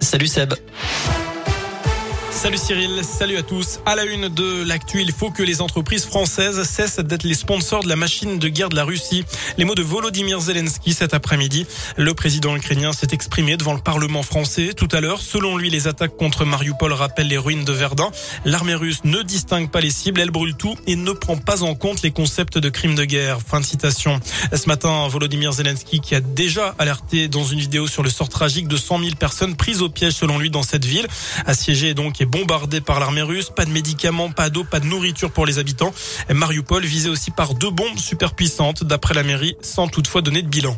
Salut Seb. Salut Cyril, salut à tous. À la une de l'actu, il faut que les entreprises françaises cessent d'être les sponsors de la machine de guerre de la Russie. Les mots de Volodymyr Zelensky cet après-midi. Le président ukrainien s'est exprimé devant le Parlement français tout à l'heure. Selon lui, les attaques contre Mariupol rappellent les ruines de Verdun. L'armée russe ne distingue pas les cibles, elle brûle tout et ne prend pas en compte les concepts de crimes de guerre. Fin de citation. Ce matin, Volodymyr Zelensky qui a déjà alerté dans une vidéo sur le sort tragique de 100 000 personnes prises au piège selon lui dans cette ville, assiégée donc et bombardé par l'armée russe. Pas de médicaments, pas d'eau, pas de nourriture pour les habitants. Mariupol visé aussi par deux bombes super puissantes, d'après la mairie, sans toutefois donner de bilan.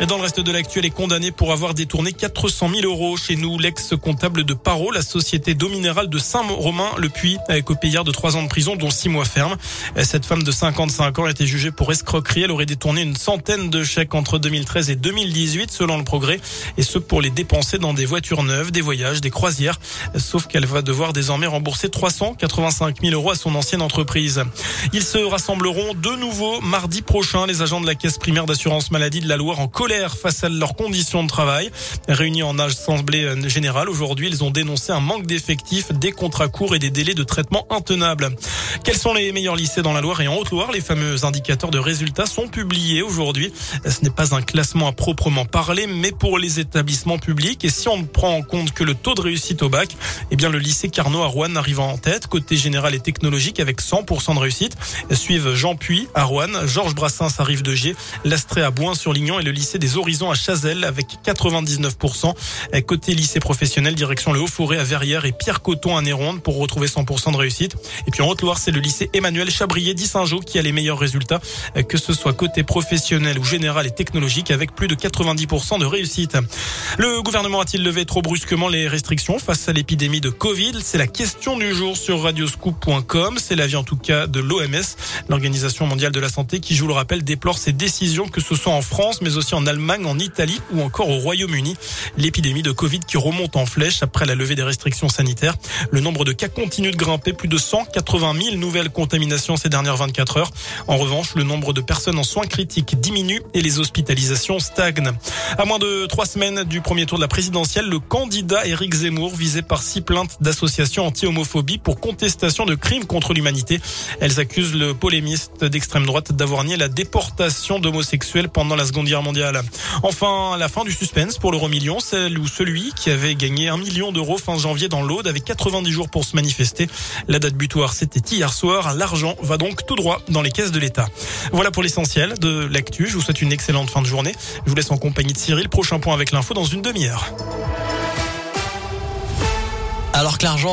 Et dans le reste de l'actu, elle est condamnée pour avoir détourné 400 000 euros. Chez nous, l'ex-comptable de Paro, la société d'eau minérale de Saint-Romain-le-Puy, a écopé hier de trois ans de prison, dont six mois ferme. Cette femme de 55 ans a été jugée pour escroquerie. Elle aurait détourné une centaine de chèques entre 2013 et 2018, selon le progrès, et ce pour les dépenser dans des voitures neuves, des voyages, des croisières. Sauf qu'elle va devoir désormais rembourser 385 000 euros à son ancienne entreprise. Ils se rassembleront de nouveau mardi prochain, les agents de la caisse primaire d'assurance maladie de la Loire en colère face à leurs conditions de travail. Réunis en assemblée générale aujourd'hui, ils ont dénoncé un manque d'effectifs, des contrats courts et des délais de traitement intenables. Quels sont les meilleurs lycées dans la Loire et en Haute-Loire? Les fameux indicateurs de résultats sont publiés aujourd'hui. Ce n'est pas un classement à proprement parler, mais pour les établissements publics. Et si on ne prend en compte que le taux de réussite au bac, eh bien le lycée Carnot à Rouen arrive en tête, côté général et technologique avec 100% de réussite. Suivent Jean Puy à Rouen, Georges Brassens arrive de G, l'Astrée à Boin-sur-Lignon et le lycée des Horizons à Chazelle avec 99%. Côté lycée professionnel, direction le Haut-Forêt à Verrières et Pierre Coton à Néronde pour retrouver 100% de réussite. Et puis en Haute-Loire, c'est le lycée Emmanuel Chabrier d'Issingeau qui a les meilleurs résultats, que ce soit côté professionnel ou général et technologique avec plus de 90% de réussite. Le gouvernement a-t-il levé trop brusquement les restrictions face à l'épidémie de Covid? C'est la question du jour sur radioscoop.com. C'est l'avis en tout cas de l'OMS, l'Organisation mondiale de la santé, qui, je vous le rappelle, déplore ces décisions, que ce soit en France, mais aussi en Allemagne, en Italie ou encore au Royaume-Uni. L'épidémie de Covid qui remonte en flèche après la levée des restrictions sanitaires. Le nombre de cas continue de grimper, plus de 180 000 nouvelles contaminations ces dernières 24 heures. En revanche, le nombre de personnes en soins critiques diminue et les hospitalisations stagnent. À moins de trois semaines du premier tour de la présidentielle, le candidat Éric Zemmour visé par six plaintes d'associations anti-homophobie pour contestation de crimes contre l'humanité. Elles accusent le polémiste d'extrême droite d'avoir nié la déportation d'homosexuels pendant la Seconde Guerre mondiale. Enfin, la fin du suspense pour l'euro million, celle où celui qui avait gagné un million d'euros fin janvier dans l'Aude avait 90 jours pour se manifester. La date butoir, c'était hier soir. L'argent va donc tout droit dans les caisses de l'État. Voilà pour l'essentiel de l'actu. Je vous souhaite une excellente fin de journée. Je vous laisse en compagnie de Cyril. Prochain point avec l'info dans une demi-heure. Alors que l'argent